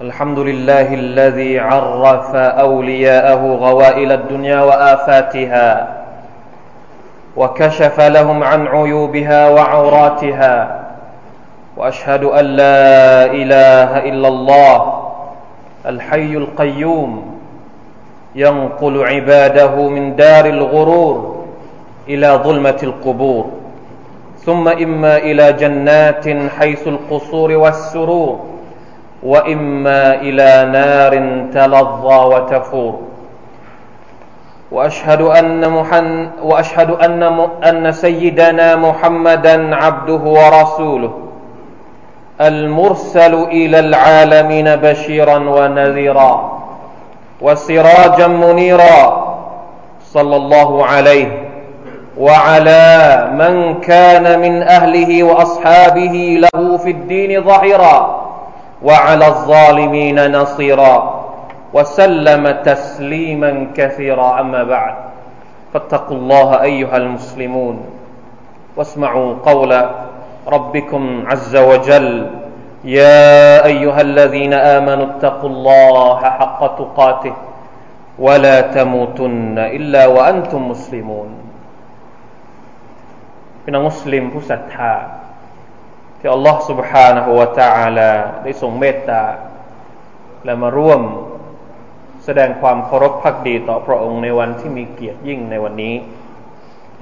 الحمد لله الذي عرف أولياءه غوائل الدنيا وآفاتها وكشف لهم عن عيوبها وعوراتها وأشهد أن لا إله إلا الله الحي القيوم ينقل عباده من دار الغرور إلى ظلمة القبور ثم إما إلى جنات حيث القصور والسرور وإما إلى نار تلظى وتفور. وأشهد أن محن وأشهد أن أن سيدنا محمدا عبده ورسوله. المرسل إلى العالمين بشيرا ونذيرا وسراجا منيرا صلى الله عليه وعلى من كان من أهله وأصحابه له في الدين ظهيرا وعلى الظالمين نصيرا وسلم تسليما كثيرا أما بعد فاتقوا الله أيها المسلمون واسمعوا قول ربكم عز وجل يا أيها الذين آمنوا اتقوا الله حق تقاته ولا تموتن إلا وأنتم مسلمون พี่น้องมุสลิมผู้ศรัทธา ที่อัลลอฮ์ سبحانه และ تعالى ได้ทรงเมตตา และมาร่วมแสดงความเคารพพักดีต่อพระองค์ในวันที่มีเกียรติยิ่งในวันนี้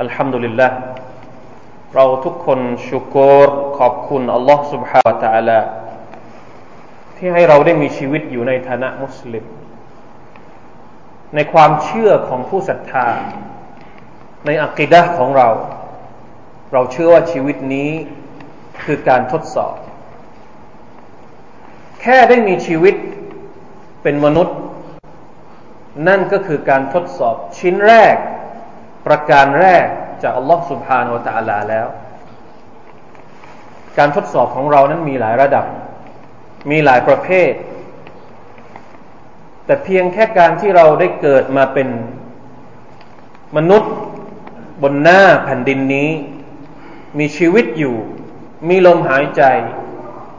อัลฮัมดุลิลละเราทุกคนชุกรขอบคุณอัลลอฮ์ سبحانه และ تعالى ที่ให้เราได้มีชีวิตอยู่ในฐานะมุสลิม ในความเชื่อของผู้ศรัทธา ในอักิดะของเราเราเชื่อว่าชีวิตนี้ คือการทดสอบ แค่ได้มีชีวิตเป็นมนุษย์ นั่นก็คือการทดสอบชิ้นแรก ประการแรกจากอัลลอฮ์สุบฮานวะตะอาลาแล้ว การทดสอบของเรานั้นมีหลายระดับ มีหลายประเภท แต่เพียงแค่การที่เราได้เกิดมาเป็นมนุษย์บนหน้าแผ่นดินนี้ มีชีวิตอยู่ มีลมหายใจ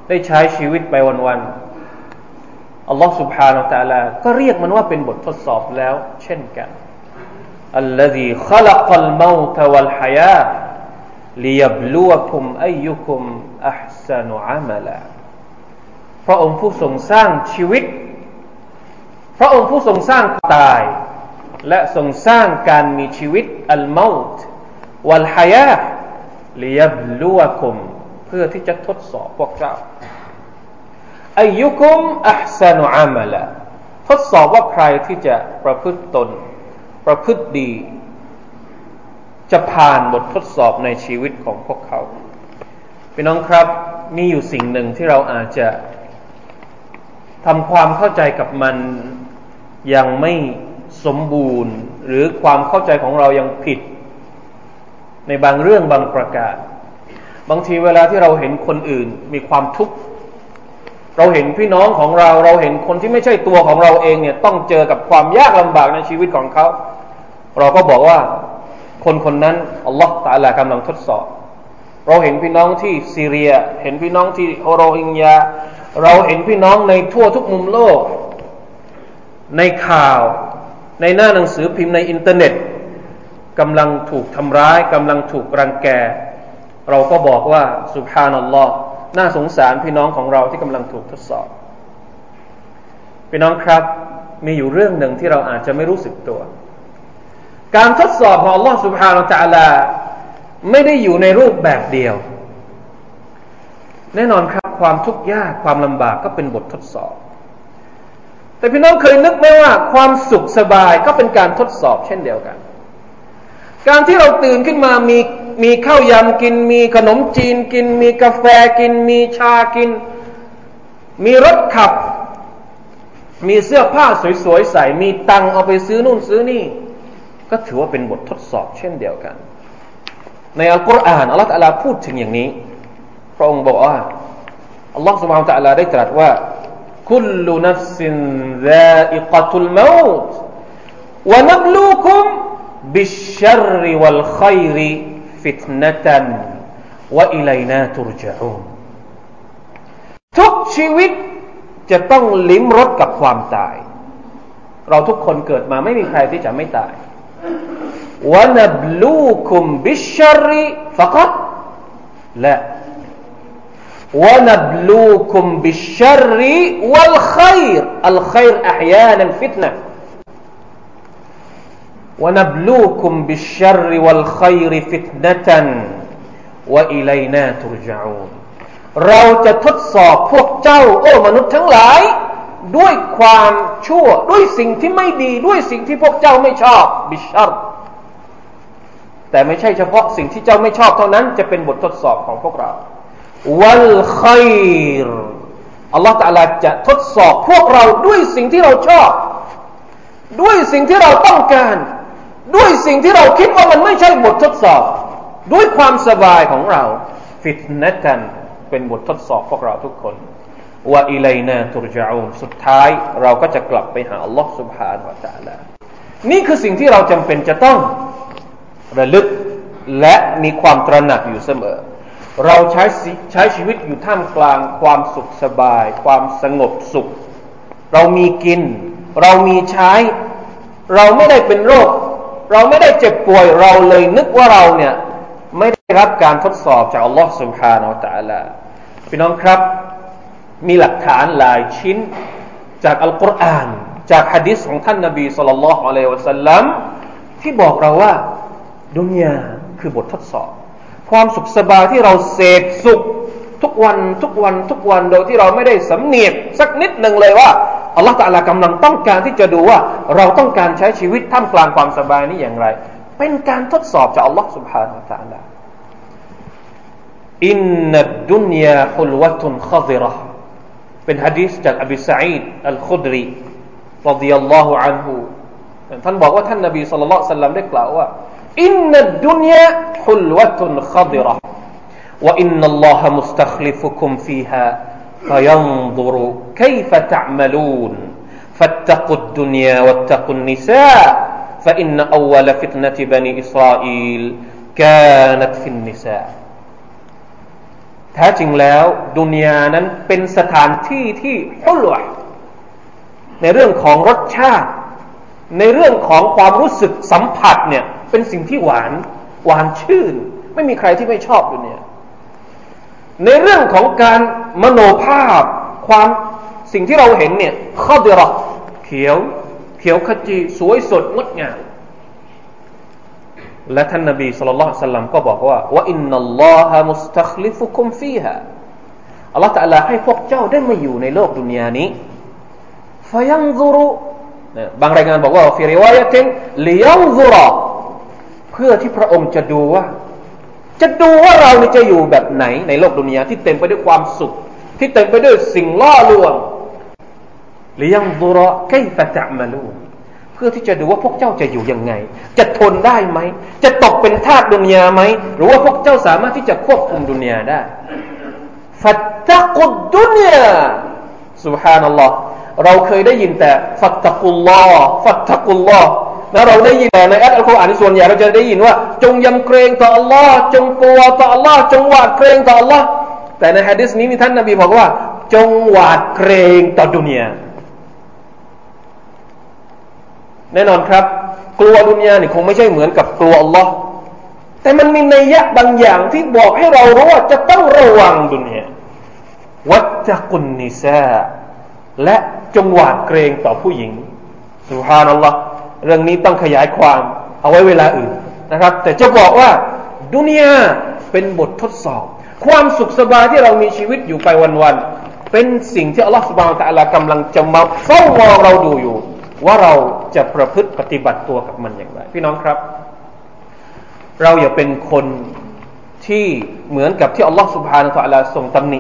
ได้ใช้ชีวิตไปวันๆอัลลอฮ์ سبحانه และ تعالى ก็เรียกมันว่าเป็นบททดสอบแล้ว เช่นกัน الذي خلق الموت والحياة ليبلوكم أيكم أحسن عملا พระองค์ผู้ทรงสร้างชีวิต พระองค์ผู้ทรงสร้างตาย และทรงสร้างการมีชีวิตอัลมาต์วัลฮายาลียบลัวคุมเ พื่อที่จะทดสอบพวกเจ้าอายุคุมอัพสนุอามะละทดสอบว่าใครที่จะประพฤติตน ประพฤติดี จะผ่านบททดสอบในชีวิตของพวกเขาพี่น้องครับมีอยู่สิ่งหนึ่งที่เราอาจจะทำความเข้าใจกับมันยังไม่สมบูรณ์ หรือความเข้าใจของเรายังผิด ในบางเรื่องบางประการ บางทีเวลาที่เราเห็นคนอื่นมีความทุกข์เราเห็นพี่น้องของเราเราเห็นคนที่ไม่ใช่ตัวของเราเองเนี่ยต้องเจอกับความยากลำบากในชีวิตของเขา เราก็บอกว่าคนคนนั้นอัลลอฮฺตาลากำลังทดสอบ เราเห็นพี่น้องที่ซีเรีย เห็นพี่น้องที่โรฮิงญาเราเห็นพี่น้องในทั่วทุกมุมโลก ในข่าว ในหน้าหนังสือพิมพ์ในอินเทอร์เน็ตกำลังถูกทำร้ายกำลังถูกรังแก เราก็บอกว่าสุภฮานัลลอฮ์น่าสงสารพี่น้องของเราที่กำลังถูกทดสอบ พี่น้องครับมีอยู่เรื่องหนึ่งที่เราอาจจะไม่รู้สึกตัว การทดสอบของอัลลอฮ์สุภฮานาจาลาไม่ได้อยู่ในรูปแบบเดียว แน่นอนครับความทุกข์ยากความลำบากก็เป็นบททดสอบ แต่พี่น้องเคยนึกไหมว่า ความสุขสบายก็เป็นการทดสอบเช่นเดียวกัน การที่เราตื่นขึ้นมามี มีข้าวยำกิน มีขนมจีนกิน มีกาแฟกิน มีชากิน มีรถขับ มีเสื้อผ้าสวยๆใส่ มีตังเอาไปซื้อนู่นซื้อนี่ ก็ถือว่าเป็นบททดสอบเช่นเดียวกัน ในอัลกุรอานอัลลอฮฺตะลาพูดถึงอย่างนี้ พระองค์บอกว่าอัลลอฮฺสุบฮานตะลาได้ตรัสว่าكل نفس ذائقة الموت ونبلوكم بالشรวัลขัยรี فتنة وإلينا ترجعون ทุกชีวิต จะต้องลิ้มรสกับความตาย เราทุกคนเกิดมาไม่มีใครที่จะไม่ตาย ونبلوكم بالشر فقط لا ونبلوكم بالشر والخير الخير أحيانا فتنة ونبلوكم بالشر والخير فتنة وإلينا ترجعون เราจะทดสอบพวกเจ้าโอ้มนุษย์ทั้งหลาย ด้วยความชั่วด้วยสิ่งที่ไม่ดีด้วยสิ่งที่พวกเจ้าไม่ชอบบิชาร์แต่ไม่ใช่เฉพาะสิ่งที่เจ้าไม่ชอบเท่านั้น จะเป็นบททดสอบของพวกเราวัลขัยรอัลลอฮฺตะลาจะทดสอบพวกเราด้วยสิ่งที่เราชอบ ด้วยสิ่งที่เราต้องการ ด้วยสิ่งที่เราคิดว่ามันไม่ใช่บททดสอบ ด้วยความสบายของเรา ฟิตนัตันเป็นบททดสอบพวกเราทุกคนว่าอิเลนาตุรจาอูนสุดท้ายเราก็จะกลับไปหาอัลลอฮฺ سبحانه และ تعالى นี่คือสิ่งที่เราจำเป็นจะต้องระลึกและมีความตระหนักอยู่เสมอ เราใช้ใช้ชีวิตอยู่ท่ามกลางความสุขสบาย ความสงบสุข เรามีกิน เรามีใช้ เราไม่ได้เป็นโรค เราไม่ได้เจ็บป่วยเราเลยนึกว่าเราเนี่ยไม่ได้รับการทดสอบจากอัลลอฮ์สุบฮานาอัลตะลาพี่น้องครับ มีหลักฐานหลายชิ้นจากอัลกุรอานจากฮะดิษของท่านนบีสุลต่านละฮ์อะลัยวะสัลลัมที่บอกเราว่าดุนยาคือบททดสอบ ความสุขสบายที่เราเสพสุขทุกวันทุกวันทุกวันโดยที่เราไม่ได้สำเนียกสักนิดหนึ่งเลยว่า อัลลอฮฺตะลากำลังต้องการที่จะดูว่า เราต้องการใช้ชีวิตท่ามกลางความสบายนี้อย่างไร เป็นการทดสอบจากอัลลอฮฺ سبحانه และ تعالى อินนัดดุนยาฮุลวะตุนขซิระเป็นฮะดีษจากอบิสัยดอัลคุดรีรดิยัลลอฮุอันฮุท่านบอกว่าท่านนบีสุลต่านสัลลัมได้กล่าวว่า إن الدنيا حلوة خضرة وإن الله مستخلفكم فيها فينظر كيف تعملون فاتقوا الدنيا واتقوا النساء فإن أول فتنة بني إسرائيل كانت في النساء แท้จริงแล้วดุนยานั้นเป็นสถานที่ที่ฮุลวในเรื่องของรสชาติ ในเรื่องของความรู้สึกสัมผัสเนี่ยเป็นสิ่งที่หวานหวานชื่น ไม่มีใครที่ไม่ชอบอยู่เนี่ย ในเรื่องของการมโนภาพความสิ่งที่เราเห็นเนี่ยข้อเดียร์เขียว เขียวขจีสวยสดงดงามและท่านนบีสุลต่านสัลลัมก็บอกว่าว่าอินนัลลอฮะมุสตัคลิฟุคุมฟีฮะอัลลอฮฺตะลาให้พวกเจ้าได้มาอยู่ในโลกดุนยานี้ฟยังซุรุบางรายงานบอกว่าฟิริวายะตินลิยังซุรอเพื่อที่พระองค์จะดูว่า จะดูว่าเรานี่จะอยู่แบบไหนในโลกดุนยาที่เต็มไปด้วยความสุข ที่เต็มไปด้วยสิ่งล่อลวงหรือยังดุรอใกล้ประจักมาลูเพื่อที่จะดูว่าพวกเจ้าจะอยู่ยังไง จะทนได้ไหม จะตกเป็นทาสดุนยาไหม หรือว่าพวกเจ้าสามารถที่จะควบคุมดุนยาได้ฟัตตะกุดดุนยาสุฮานัลลอฮ์เราเคยได้ยินแต่ฟัตตะกุลลอฟัตตะกุลลอ นะเราได้ยินแต่ในอัลกุรอานส่วนใหญ่เราจะได้ยินว่า จงยำเกรงต่อ Allah จงกลัวต่อ Allah จงหวาดเกรงต่อ Allah แต่ในฮะดิษนี้มีท่านนบีบอกว่า จงหวาดเกรงต่อดุนยาแน่นอนครับ กลัวดุนยานี่คงไม่ใช่เหมือนกับกลัว Allah แต่มันมีนัยยะบางอย่างที่บอกให้เรารู้ว่าจะต้องระวังดุนยาวัจกุนนิซาและจงหวาดเกรงต่อผู้หญิงสุฮานัลลอฮ์ เรื่องนี้ต้องขยายความเอาไว้เวลาอื่นนะครับ แต่จะบอกว่าดุนยาเป็นบททดสอบ ความสุขสบายที่เรามีชีวิตอยู่ไปวันๆเป็นสิ่งที่อัลลอฮฺสุบานตะอัลากำลังจะมาเฝ้ามองเราดูอยู่ ว่าเราจะประพฤติปฏิบัติตัวกับมันอย่างไร พี่น้องครับ เราอย่าเป็นคนที่เหมือนกับที่อัลลอฮฺสุบฮานตะอัลาทรงตำหนิ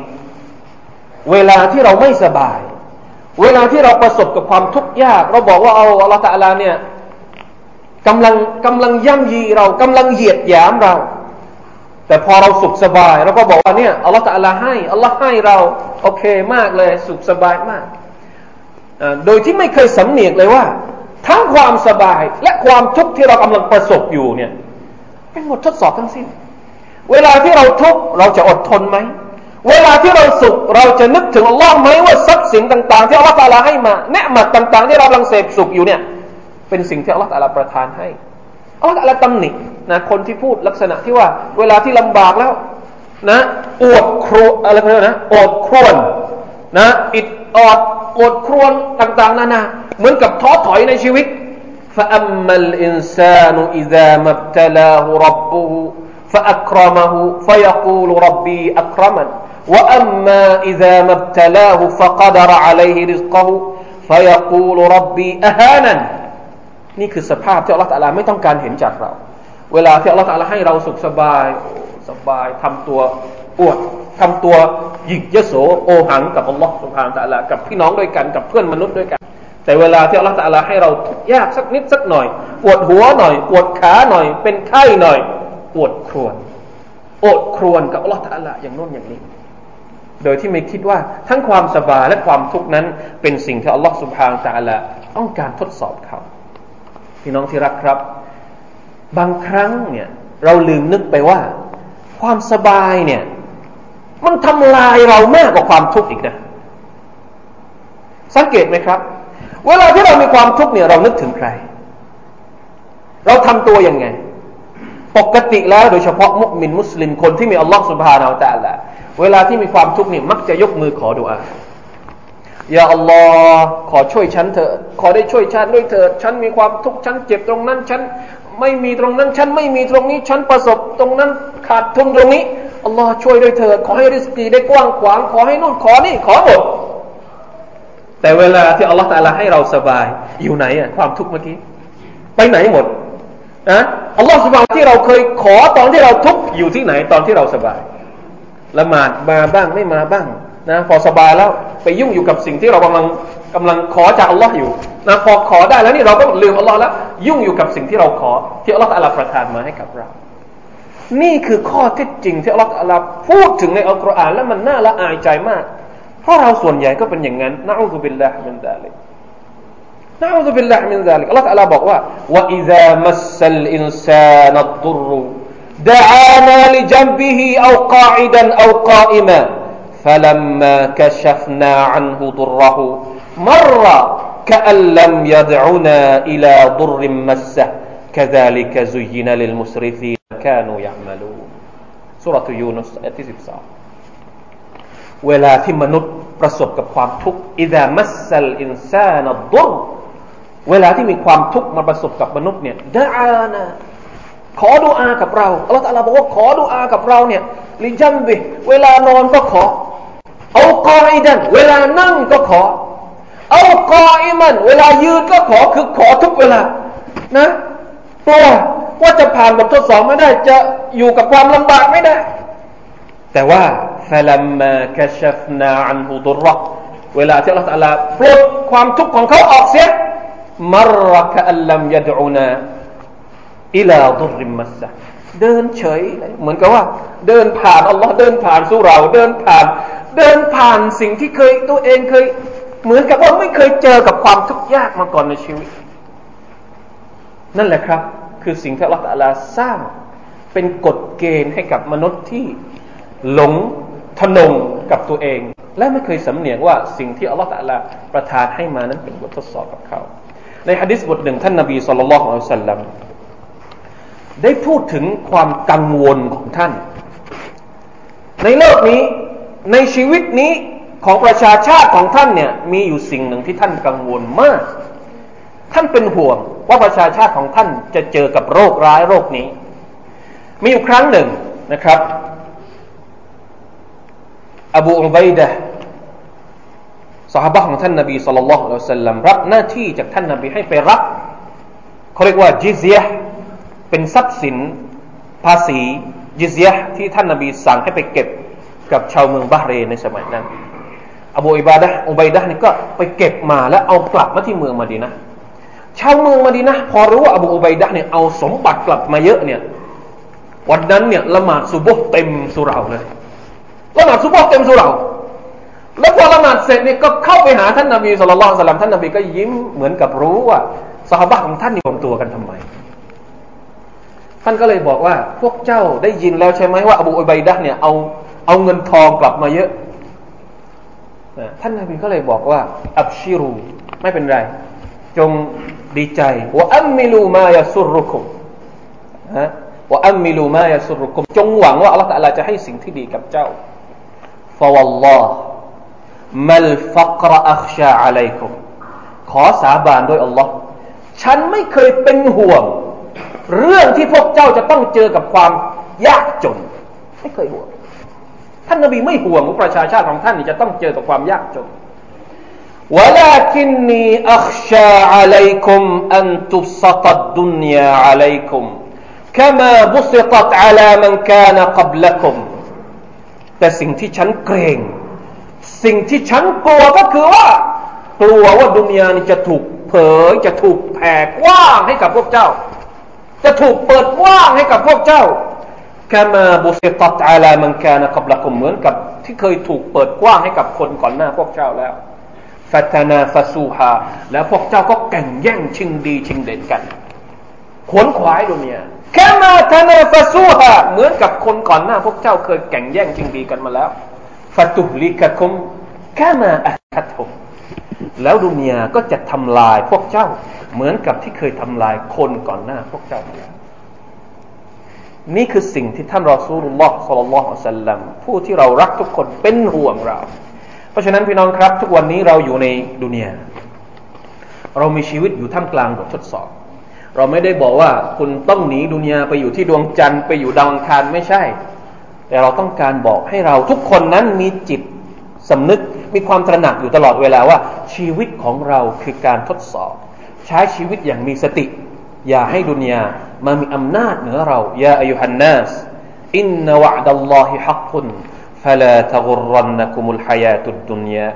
เวลาที่เราไม่สบาย เวลาที่เราประสบกับความทุกข์ยาก เราบอกว่าเอาอัลลอฮฺตะอัลาเนี่ย กำลังกำลังย่ำยีเรากำลังเหยียดหยามเรา แต่พอเราสุขสบายเราก็บอกว่าเนี่ยอัลลอฮฺตะลาให้อัลลอฮ์ให้เราโอเคมากเลยสุขสบายมากโดยที่ไม่เคยสำเนียกเลยว่า ทั้งความสบายและความทุกข์ที่เรากำลังประสบอยู่เนี่ยเป็นบททดสอบทั้งสิ้น เวลาที่เราทุกข์เราจะอดทนไหม เวลาที่เราสุขเราจะนึกถึงอัลลอฮ์ไหมว่าทรัพย์สิ่งต่าง ๆ ที่อัลลอฮฺตาลาให้มาเนืหมัดต่าง ๆ ที่เรากำลังเสพสุขอยู่เนี่ย เป็นสิ่งที่อัลลอฮฺตาลาประทานให้อัลลอฮฺตาลาตำหนินะคนที่พูดลักษณะที่ว่า เวลาที่ลำบากแล้วนะอวดครัวอะไรพวกนี้นะอดครวนนะอิดออดอดครวนต่างๆนานาเหมือนกับท้อถอยในชีวิต فأما الإنسان إذا ما ابتلاه ربه فأكرمه فيقول ربي أكرمن وأما إذا ما ابتلاه فقدر عليه رزقه فيقول ربي أهانا นี่คือสภาพที่อัลลอฮฺตะลาไม่ต้องการเห็นจากเรา เวลาที่อัลลอฮฺตะลาให้เราสุขสบายสบายทำตัวอวดทำตัวหยิกยโสโอหังกับอัลลอฮฺสุบฮานตะลากับพี่น้องด้วยกันกับเพื่อนมนุษย์ด้วยกัน แต่เวลาที่อัลลอฮฺตะลาให้เราทุกยากสักนิดสักหน่อยปวดหัวหน่อยปวดขาหน่อย เป็นไข้หน่อยปวดครวนอดครวนกับอัลลอฮฺตะลาอย่างโน้นอย่างนี้ โดยที่ไม่คิดว่าทั้งความสบายและความทุกข์นั้นเป็นสิ่งที่อัลลอฮฺสุบฮานตะลาต้องการทดสอบเขา พี่น้องที่รักครับ บางครั้งเนี่ย เราลืมนึกไปว่า ความสบายเนี่ย มันทำลายเรามากกว่าความทุกข์อีกนะ สังเกตไหมครับ เวลาที่เรามีความทุกข์เนี่ย เรานึกถึงใคร เราทำตัวยังไง ปกติแล้วโดยเฉพาะมุสลิมมุสลิมคนที่มีอัลลอฮฺสุบฮานาอัลตะละเวลาที่มีความทุกข์เนี่ยมักจะยกมือขอดุอา ย่าอัลลอฮ์ขอช่วยฉันเถอะ ขอได้ช่วยฉันด้วยเถิดฉันมีความทุกข์ฉันเจ็บตรงนั้น ฉันไม่มีตรงนั้น ฉันไม่มีตรงนี้ ฉันประสบตรงนั้นขาดทุนตรงนี้อัลลอฮ์ช่วยด้วยเถิด ขอให้ริสกีได้กว้างขวาง ขอให้นู่นขอนี่ขอหมด แต่เวลาที่อัลลอฮ์ตาลาให้เราสบาย อยู่ไหนอะความทุกข์เมื่อกี้ ไปไหนหมดนะอัลลอฮ์สบายที่เราเคยขอตอนที่เราทุกข์อยู่ที่ไหนตอนที่เราสบาย ละหมาดมาบ้างไม่มาบ้าง นะพอสบายแล้วไปยุ่งอยู่กับสิ่งที่เรากำลังกำลังขอจากอัลลอฮ์อยู่นะพอขอได้แล้วนี่เราก็ลืมอัลลอฮ์แล้ว ยุ่งอยู่กับสิ่งที่เราขอ ที่อัลลอฮ์อัลลอฮ์ประทานมาให้กับเรา นี่คือข้อเท็จจริงที่อัลลอฮ์อัลลอฮ์พูดถึงในอัลกุรอานแล้วมันน่าละอายใจมาก เพราะเราส่วนใหญ่ก็เป็นอย่างนั้นนะอูซุบิลลาฮิมินซาลิกนะอูซุบิลลาฮิมินซาลิกอัลลอฮ์อัลลอฮ์บอกว่าว่าอิซามัสซัลอินซานัดดุรุ دعانا لجنبه أو قاعدا أو قائما فلما كشفنا عنه ضره مر كأن لم يدعنا إلى ضر مسه كذلك زين للمسرفين كانوا يعملون سورة يونس ที่12เวลาที่มนุษย์ประสบกับความทุกข์ إذا مس الإنسان الضر เวลาที่มีความทุกข์มาประสบกับมนุษย์เนี่ยดาอานะขอดุอากับเราอัลลอฮฺตะลาบอกว่าขอดุอากับเราเนี่ยลิจัมบิเวลานอนก็ขอ เอากออิดันเวลานั่งก็ขอ เอากออิมัน เวลายืนก็ขอคือขอทุกเวลา นะกลัวว่าจะผ่านบททดสอบไม่ได้ จะอยู่กับความลำบากไม่ได้ แต่ว่าฟลัมมาคชฟนาอันฮุดุรเวลาที่อัลลอฮฺลาปลดความทุกข์ของเขาออกเสียมรกะอัลลัมยดอูนาอิลาดุริมัสซะเดินเฉย เหมือนกับว่า เดินผ่านอัลลอฮ์เดินผ่านสู่เรา เดินผ่าน เดินผ่านสิ่งที่เคยตัวเองเคย เหมือนกับว่าไม่เคยเจอกับความทุกข์ยากมาก่อนในชีวิต นั่นแหละครับ คือสิ่งที่อัลลอฮฺสร้างเป็นกฎเกณฑ์ให้กับมนุษย์ที่หลงทนงกับตัวเอง และไม่เคยสำเนียงว่าสิ่งที่อัลลอฮฺประทานให้มานั้นเป็นบททดสอบกับเขา ในฮะดิษบทหนึ่งท่านนบีสุลต่านละอัลสลัมได้พูดถึงความกังวลของท่าน ในโลกนี้ ในชีวิตนี้ของประชาชาติของท่านเนี่ยมีอยู่สิ่งหนึ่งที่ท่านกังวลมาก ท่านเป็นห่วงว่าประชาชาติของท่านจะเจอกับโรคร้ายโรคนี้ มีอยู่ครั้งหนึ่งนะครับ อบูอุบัยดะสหบะของท่านนบีสุลต่านละสัลลัมรับหน้าที่จากท่านนบีให้ไปรับเขาเรียกว่าจิซยเป็นทรัพย์สินภาษีจิซยที่ท่านนบีสั่งให้ไปเก็บ กับชาวเมืองบาเรนในสมัยนั้น อบูอิบาดะอุบัยดะนี่ก็ไปเก็บมาแล้วเอากลับมาที่เมืองมาดีนะชาวเมืองมาดีนะพอรู้ว่าอบูอุบัยดะเนี่ยเอาสมบัติกลับมาเยอะเนี่ย วันนั้นเนี่ยละหมาดซุบฮ์เต็มสุราเลยละหมาดซุบฮ์เต็มสุราแล้วพอละหมาดเสร็จเนี่ยก็เข้าไปหาท่านนบีสุลต่านสลัมท่านนบีก็ยิ้มเหมือนกับรู้ว่าสหบะของท่านนี่รวมตัวกันทำไม ท่านก็เลยบอกว่าพวกเจ้าได้ยินแล้วใช่ไหมว่าอบูอุบัยดะเนี่ยเอา เอาเงินทองกลับมาเยอะท่านนบีก็เลยบอกว่า أبشرواไม่เป็นไร จงดีใจوأملوا ما يسركم وأملوا ما يسركمจงหวังว่าอัลลอฮฺจะให้สิ่งที่ดีกับเจ้าفوالله ما الفقر أخشى عليكمขอสาบานด้วยอัลลอฮ์ฉันไม่เคยเป็นห่วง เรื่องที่พวกเจ้าจะต้องเจอกับความยากจน ไม่เคยห่วง ท่านนบีไม่ห่วงว่าประชาชาติของท่านจะต้องเจอกับความยากจน ولكني أخشى عليكم أن تبسط الدنيا عليكم كما بسطت على من كان قبلكم แต่สิ่งที่ฉันเกรง สิ่งที่ฉันกลัวก็คือว่า กลัวว่าดุนยานี้จะถูกเผยจะถูกแผ่กว้างให้กับพวกเจ้า จะถูกเปิดกว้างให้กับพวกเจ้า แค่มาบุษตัตอาลามันแกนะกับละกุมเหมือนกับ ที่เคยถูกเปิดกว้างให้กับคนก่อนหน้าพวกเจ้าแล้วฟัตนาฟาซูฮาแล้วพวกเจ้าก็แข่งแย่งชิงดีชิงเด่นกัน ขวนขวายดุนยแค่มาทนาฟาซูฮาเหมือนกับคนก่อนหน้าพวกเจ้าเคยแข่งแย่งชิงดีกันมาแล้วฟาตุลิกะคุมแค่มาอัคัตหุมแล้วดุนยก็จะทำลายพวกเจ้า เหมือนกับที่เคยทำลายคนก่อนหน้าพวกเจ้ามาแล้ว นี่คือสิ่งที่ท่านรอซูลุลลอฮ์สัลลัลลอฮุอะสัลลัมผู้ที่เรารักทุกคนเป็นห่วงเรา เพราะฉะนั้นพี่น้องครับ ทุกวันนี้เราอยู่ในดุนยาเรามีชีวิตอยู่ท่ามกลางบททดสอบ เราไม่ได้บอกว่าคุณต้องหนีดุนยาไปอยู่ที่ดวงจันทร์ไปอยู่ดาวอังคารไม่ใช่ แต่เราต้องการบอกให้เราทุกคนนั้นมีจิตสำนึกมีความตระหนักอยู่ตลอดเวลาว่า ชีวิตของเราคือการทดสอบ ใช้ชีวิตอย่างมีสติ อย่าให้ดุนยา มามีอำนาจเหนือเรายาอายุฮันนัสอินนวะดัลลอฮิฮักคุน فلا تغرنكم الحياة الدنيا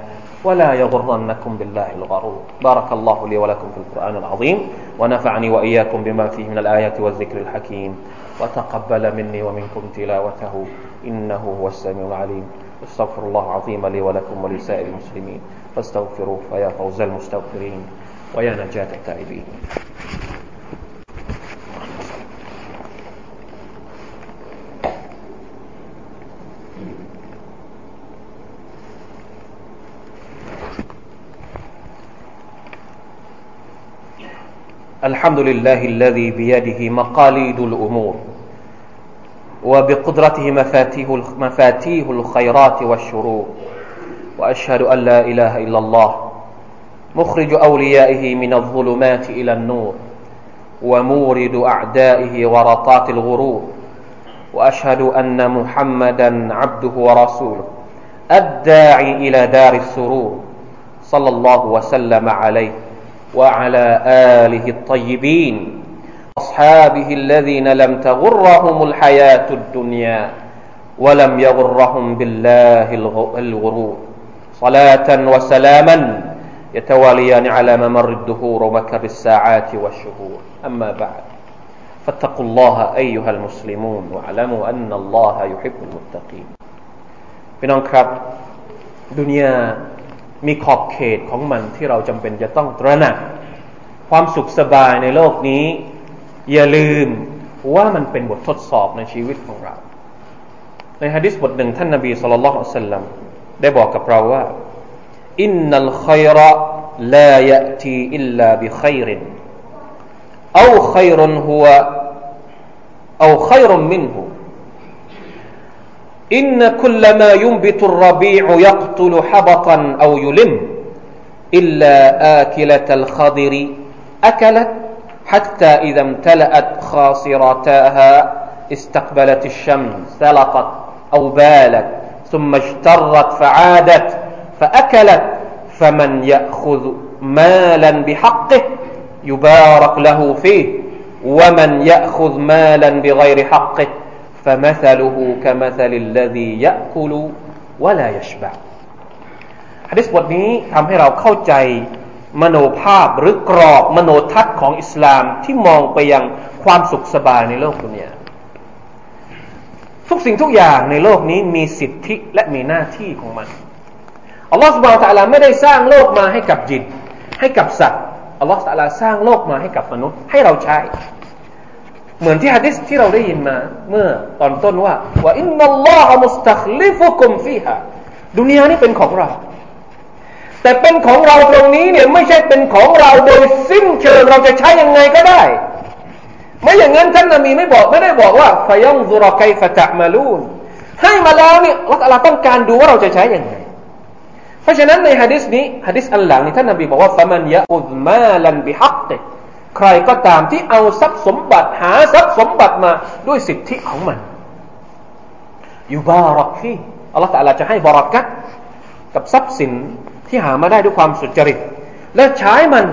ولا يغرنكم بالله الغرور بارك الله لي ولكم في القرآن العظيم ونفعني وإياكم بما فيه من الآيات والذكر الحكيم وتقبل مني ومنكم تلاوته إنه هو السميع العليم استغفر الله العظيم لي ولكم ولسائر المسلمين فاستغفروه فيا فوز المستغفرين ويا نجاة التائبين الحمد لله الذي بيده مقاليد الأمور وبقدرته مفاتيح مفاتيح الخيرات والشرور وأشهد أن لا إله إلا الله مخرج أوليائه من الظلمات إلى النور ومورد أعدائه ورطات الغرور وأشهد أن محمدا عبده ورسوله الداعي إلى دار السرور صلى الله وسلم عليه. وعلى آله الطيبين أصحابه الذين لم تغرهم الحياة الدنيا ولم يغرهم بالله الغرور. صلاة وسلاما يتواليان على ممر الدهور ومكر الساعات والشهور. أما بعد فاتقوا الله أيها المسلمون واعلموا أن الله يحب المتقين. พี่น้ มีขอบเขตของมันที่เราจำเป็นจะต้องตระหนัก ความสุขสบายในโลกนี้ อย่าลืมว่ามันเป็นบททดสอบในชีวิตของเรา ในฮะดิษบทหนึ่งท่านนบีสุลต่านละอัลลัมได้บอกกับเราว่าอินนัลขัยระลายะตีอิลลาบิขัยรินเอาขัยรุ إن كل ما ينبت الربيع يقتل حبطا أو يلم إلا آكلة الخضر أكلت حتى إذا امتلأت خاصرتاها استقبلت الشمس سلقت أو بالت ثم اشترت فعادت فأكلت فمن يأخذ مالا بحقه يبارك له فيه ومن يأخذ مالا بغير حقه فمثله كمثل الذي يأكل ولا يشبع ฮะดิษบทนี้ทำให้เราเข้าใจมโนภาพหรือกรอบมโนทัศน์ของอิสลามที่มองไปยังความสุขสบายในโลกดุนยาทุกสิ่งทุกอย่างในโลกนี้มีสิทธิและมีหน้าที่ของมันอัลลอฮฺสุบานตะลาไม่ได้สร้างโลกมาให้กับจิตให้กับสัตว์อัลลอฮฺตะลาสร้างโลกมาให้กับมนุษย์ให้เราใช้ เหมือนที่ฮะดิษที่เราได้ยินมา เมื่อตอนต้นว่าว่าอินนัลลอฮฺมุสตัคลิฟุกุมฟีฮะดุนยานี้เป็นของเรา แต่เป็นของเราตรงนี้เนี่ยไม่ใช่เป็นของเราโดยสิ้นเชิงเราจะใช้ยังไงก็ได้ ไม่อย่างนั้นท่านนบีไม่บอกไม่ได้บอกว่าฟยัมซุรกัยฟะตะมาลูนให้มาแล้วเนี่ยเราต้องการดูว่าเราจะใช้ยังไงเพราะฉะนั้นในฮะดิษนี้ฮะดิษอันหลังนี้ท่านนบีบอกว่าฟะมันยะอุดมาลันบิฮักติ ใครก็ตามที่เอาทรัพย์สมบัติหาทรัพย์สมบัติมาด้วยสิทธิของมันอยู่บารักฟีอัลลอฮฺตะลาจะให้บารักัตกับทรัพย์สินที่หามาได้ด้วยความสุจริต และใช้มัน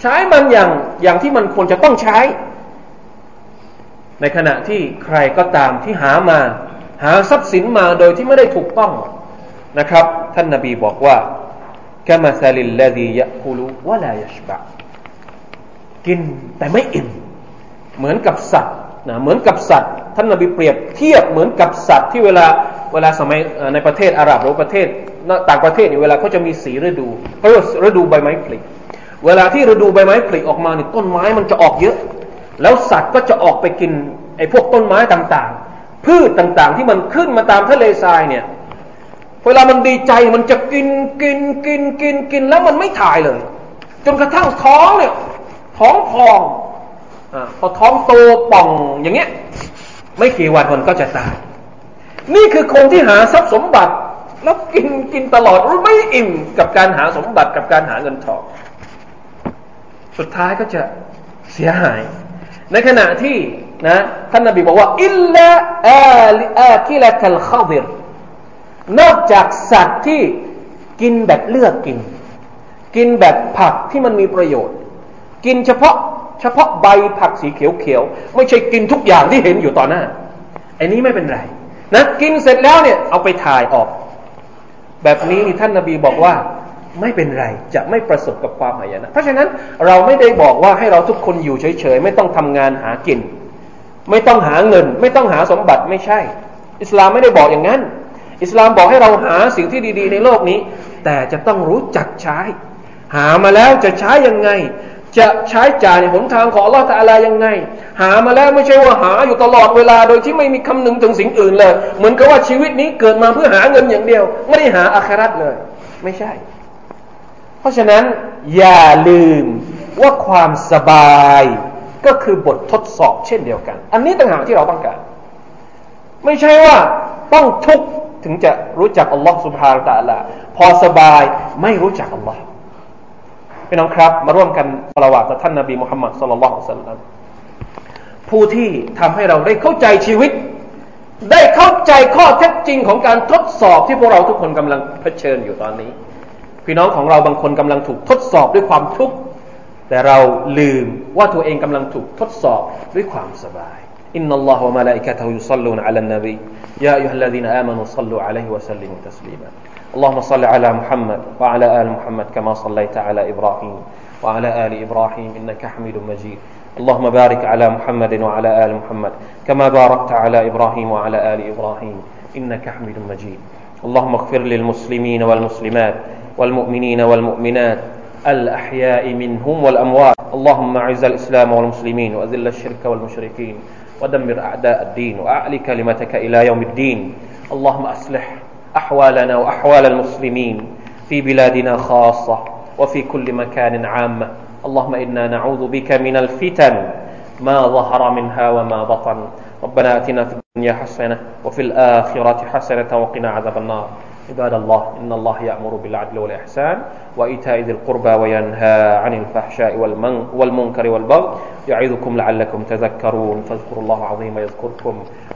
ใช้มันอย่างอย่างที่มันควรจะต้องใช้ ในขณะที่ใครก็ตามที่หามา หาทรัพย์สินมาโดยที่ไม่ได้ถูกต้องนะครับ ท่านนาบีบอกว่ากามาซาลิลลดียะคูลุวะลายชบะ กินแต่ไม่อิ่ม เหมือนกับสัตว์นะเหมือนกับสัตว์ ท่านนบีเปรียบเทียบเหมือนกับสัตว์ที่เวลาเวลาสมัยในประเทศอาหรับหรือประเทศต่างประเทศนี่เวลาเขาจะมีสีฤดูเขาเรียกฤดูใบไม้ผลิเวลาที่ฤดูใบไม้ผลิออกมาเนี่ยต้นไม้มันจะออกเยอะ แล้วสัตว์ก็จะออกไปกินไอ้พวกต้นไม้ต่างๆ พืชต่างๆ ที่มันขึ้นมาตามทะเลทรายเนี่ยเวลามันดีใจมันจะกินกินกินกินกินแล้วมันไม่ถ่ายเลย จนกระทั่งท้องเนี่ย ท้องพองอพอท้องโตป่องอย่างเงี้ย ไม่กี่วันมันก็จะตาย นี่คือคนที่หาทรัพย์สมบัติแล้วกินกินตลอดไม่อิ่มกับการหาสมบัติกับการหาเงินทอง สุดท้ายก็จะเสียหาย ในขณะที่นะท่านนบีบอกว่าอิลลาอาลอาคิลตัลข้าดิรนอกจากสัตว์ที่กินแบบเลือกกิน กินแบบผักที่มันมีประโยชน์ กินเฉพาะ เฉพาะใบผักสีเขียวๆไม่ใช่กินทุกอย่างที่เห็นอยู่ต่อหน้าไอ้นี้ไม่เป็นไรนะกินเสร็จแล้วเนี่ยเอาไปถ่ายออก แบบนี้นี่ท่านนาบีบอกว่าไม่เป็นไรจะไม่ประสบกับความหายนะ เพราะฉะนั้นเราไม่ได้บอกว่าให้เราทุกคนอยู่เฉยๆ ไม่ต้องทำงานหากิน ไม่ต้องหาเงิน ไม่ต้องหาสมบัติไม่ใช่ อิสลามไม่ได้บอกอย่างนั้น อิสลามบอกให้เราหาสิ่งที่ดี ๆ ในโลกนี้ แต่จะต้องรู้จักใช้ หามาแล้วจะใช้ยังไง จะใช้จ่ายในหนทางของอัลลอฮฺตะลายังไง หามาแล้วไม่ใช่ว่าหาอยู่ตลอดเวลาโดยที่ไม่มีคำนึงถึงสิ่งอื่นเลย เหมือนกับว่าชีวิตนี้เกิดมาเพื่อหาเงินอย่างเดียว ไม่ได้หาอาคราตเลย ไม่ใช่ เพราะฉะนั้นอย่าลืมว่าความสบายก็คือบททดสอบเช่นเดียวกัน อันนี้ต่างหากที่เราต้องการ ไม่ใช่ว่าต้องทุกข์ถึงจะรู้จักอัลลอฮฺสุบฮานาตะละพอสบายไม่รู้จักอัลลอฮ์ พี่น้องครับ มาร่วมกันสละวาต่อท่านนบีมุฮัมมัดสุลลัลสัลลัมผู้ที่ทำให้เราได้เข้าใจชีวิต ได้เข้าใจข้อเท็จจริงของการทดสอบที่พวกเราทุกคนกำลังเผชิญอยู่ตอนนี้ พี่น้องของเราบางคนกำลังถูกทดสอบด้วยความทุกข์แต่เราลืมว่าตัวเองกำลังถูกทดสอบด้วยความสบายإن الله وملائكته يصلون على النبي يا أيها الذين آمنوا صلوا عليه وسلموا تسليما اللهم صل على محمد وعلى آل محمد كما صليت على إبراهيم وعلى آل إبراهيم إنك حميد مجيد. اللهم بارك على محمد وعلى آل محمد كما باركت على إبراهيم وعلى آل إبراهيم إنك حميد مجيد. اللهم اغفر للمسلمين والمسلمات والمؤمنين والمؤمنات الأحياء منهم والأموات. اللهم أعز الإسلام والمسلمين وأذل الشرك والمشركين ودمر أعداء الدين وأعلي كلمتك إلى يوم الدين. اللهم أصلح أحوالنا وأحوال المسلمين في بلادنا خاصة وفي كل مكان عامة اللهم إنا نعوذ بك من الفتن ما ظهر منها وما بطن. ربنا آتنا في الدنيا حسنة وفي الآخرة حسنة وقنا عذاب النار. عباد الله إن الله يأمر بالعدل والإحسان وإيتاء ذي القربى وينهى عن الفحشاء والمنكر والبغي. يعظكم لعلكم تذكرون. فاذكروا الله عظيم يذكركم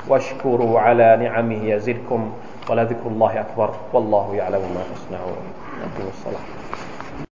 واشكروا على نعمه يزدكم. ولذكر الله أكبر والله يعلم ما تصنعون. أقيموا الصلاة.